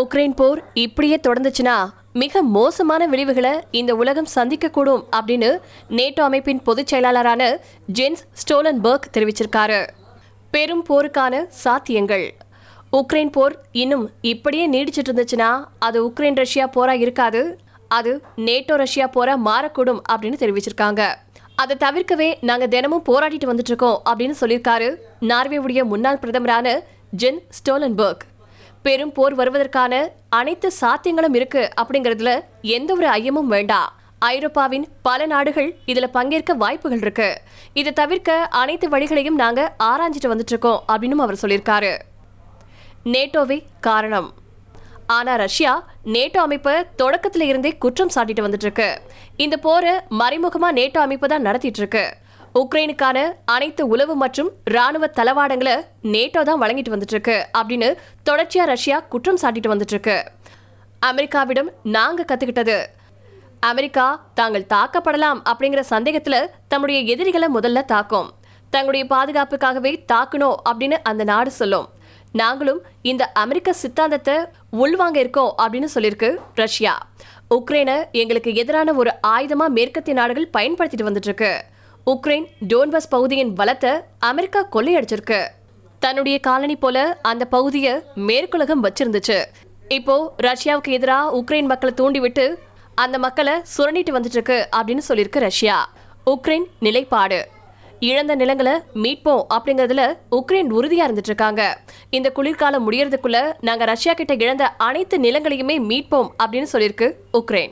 Ukraine போர் இப்படியே தொடர்ந்துச்சுன்னா மிக மோசமான விளைவுகளை இந்த உலகம் சந்திக்கக்கூடும் அப்படின்னு நேட்டோ அமைப்பின் பொதுச் செயலாளரான ஜென்ஸ் ஸ்டோலன்பர்க் தெரிவிச்சிருக்காரு. பெரும் போருக்கான சாத்தியங்கள். உக்ரைன் போர் இன்னும் இப்படியே நீடிச்சிட்டு இருந்துச்சுன்னா அது உக்ரைன் ரஷ்யா போரா இருக்காது அது நேட்டோ ரஷ்யா போரா மாறக்கூடும் அப்படின்னு தெரிவிச்சிருக்காங்க. அதை தவிர்க்கவே நாங்க தினமும் போராடிட்டு வந்துட்டு இருக்கோம் அப்படின்னு சொல்லியிருக்காரு நார்வேவுடைய முன்னாள் பிரதமரான ஜென் ஸ்டோலன்பர்க். பெரும் போர் வருவதற்கான அனைத்து சாத்தியங்களும் இருக்கு அப்படிங்கறதுல எந்த ஒரு ஐயமும் வேண்டாம் ஐரோப்பாவின் பல நாடுகள் இதுல பங்கேற்க வாய்ப்புகள் இருக்கு. இதை தவிர்க்க அனைத்து வழிகளையும் நாங்க ஆராய்ஞ்சிட்டு வந்துட்டு இருக்கோம் அப்படின்னு அவர் சொல்லியிருக்காரு. நேட்டோவே காரணம். ஆனா ரஷ்யா நேட்டோ அமைப்பை தொடக்கத்துல இருந்தே குற்றம் சாட்டிட்டு வந்துட்டு இருக்கு இந்த போரை மறைமுகமா நேட்டோ அமைப்பு தான் நடத்திட்டு இருக்கு உக்ரைனுக்கான அனைத்து உளவு மற்றும் ராணுவ தளவாடங்களை நேட்டோ தான் வழங்கிட்டு வந்துட்டு இருக்கு அப்படின்னு தொடர்ச்சியா ரஷ்யா குற்றம் சாட்டிட்டு வந்துட்டு இருக்கு அமெரிக்காவிடம் நாங்க கத்துக்கிட்டது. அமெரிக்கா தாங்கள் தாக்கப்படலாம் அப்படிங்கிற சந்தேகத்துல தம்முடைய எதிரிகளை முதல்ல தாக்கும். தங்களுடைய பாதுகாப்புக்காகவே தாக்கணும் அப்படின்னு அந்த நாடு சொல்லும். நாங்களும் இந்த அமெரிக்க சித்தாந்தத்தை உள்வாங்க இருக்கோம் அப்படின்னு சொல்லியிருக்கு ரஷ்யா. உக்ரைனை எங்களுக்கு எதிரான ஒரு ஆயுதமா மேற்கத்திய நாடுகள் பயன்படுத்திட்டு வந்துட்டு இருக்கு உக்ரைன் டோன்பஸ் பகுதியின் பலத்தை அமெரிக்கா கொள்ளையடிச்சிருக்கு. தன்னுடைய காலனி போல அந்த பகுதியை மேற்குலகம் வச்சிருந்துச்சு. இப்போ ரஷ்யாவுக்கு எதிராக உக்ரைன் மக்களை தூண்டிவிட்டு அந்த மக்களை சுரண்டிட்டு வந்துட்டு இருக்கு அப்படின்னு சொல்லியிருக்கு ரஷ்யா. உக்ரைன் நிலைப்பாடு. இழந்த நிலங்களை மீட்போம் அப்படிங்கறதுல உக்ரைன் உறுதியா இருந்துட்டு இருக்காங்க இந்த குளிர்காலம் முடியறதுக்குள்ள நாங்க ரஷ்யா கிட்ட இழந்த அனைத்து நிலங்களையுமே மீட்போம் அப்படின்னு சொல்லியிருக்கு உக்ரைன்.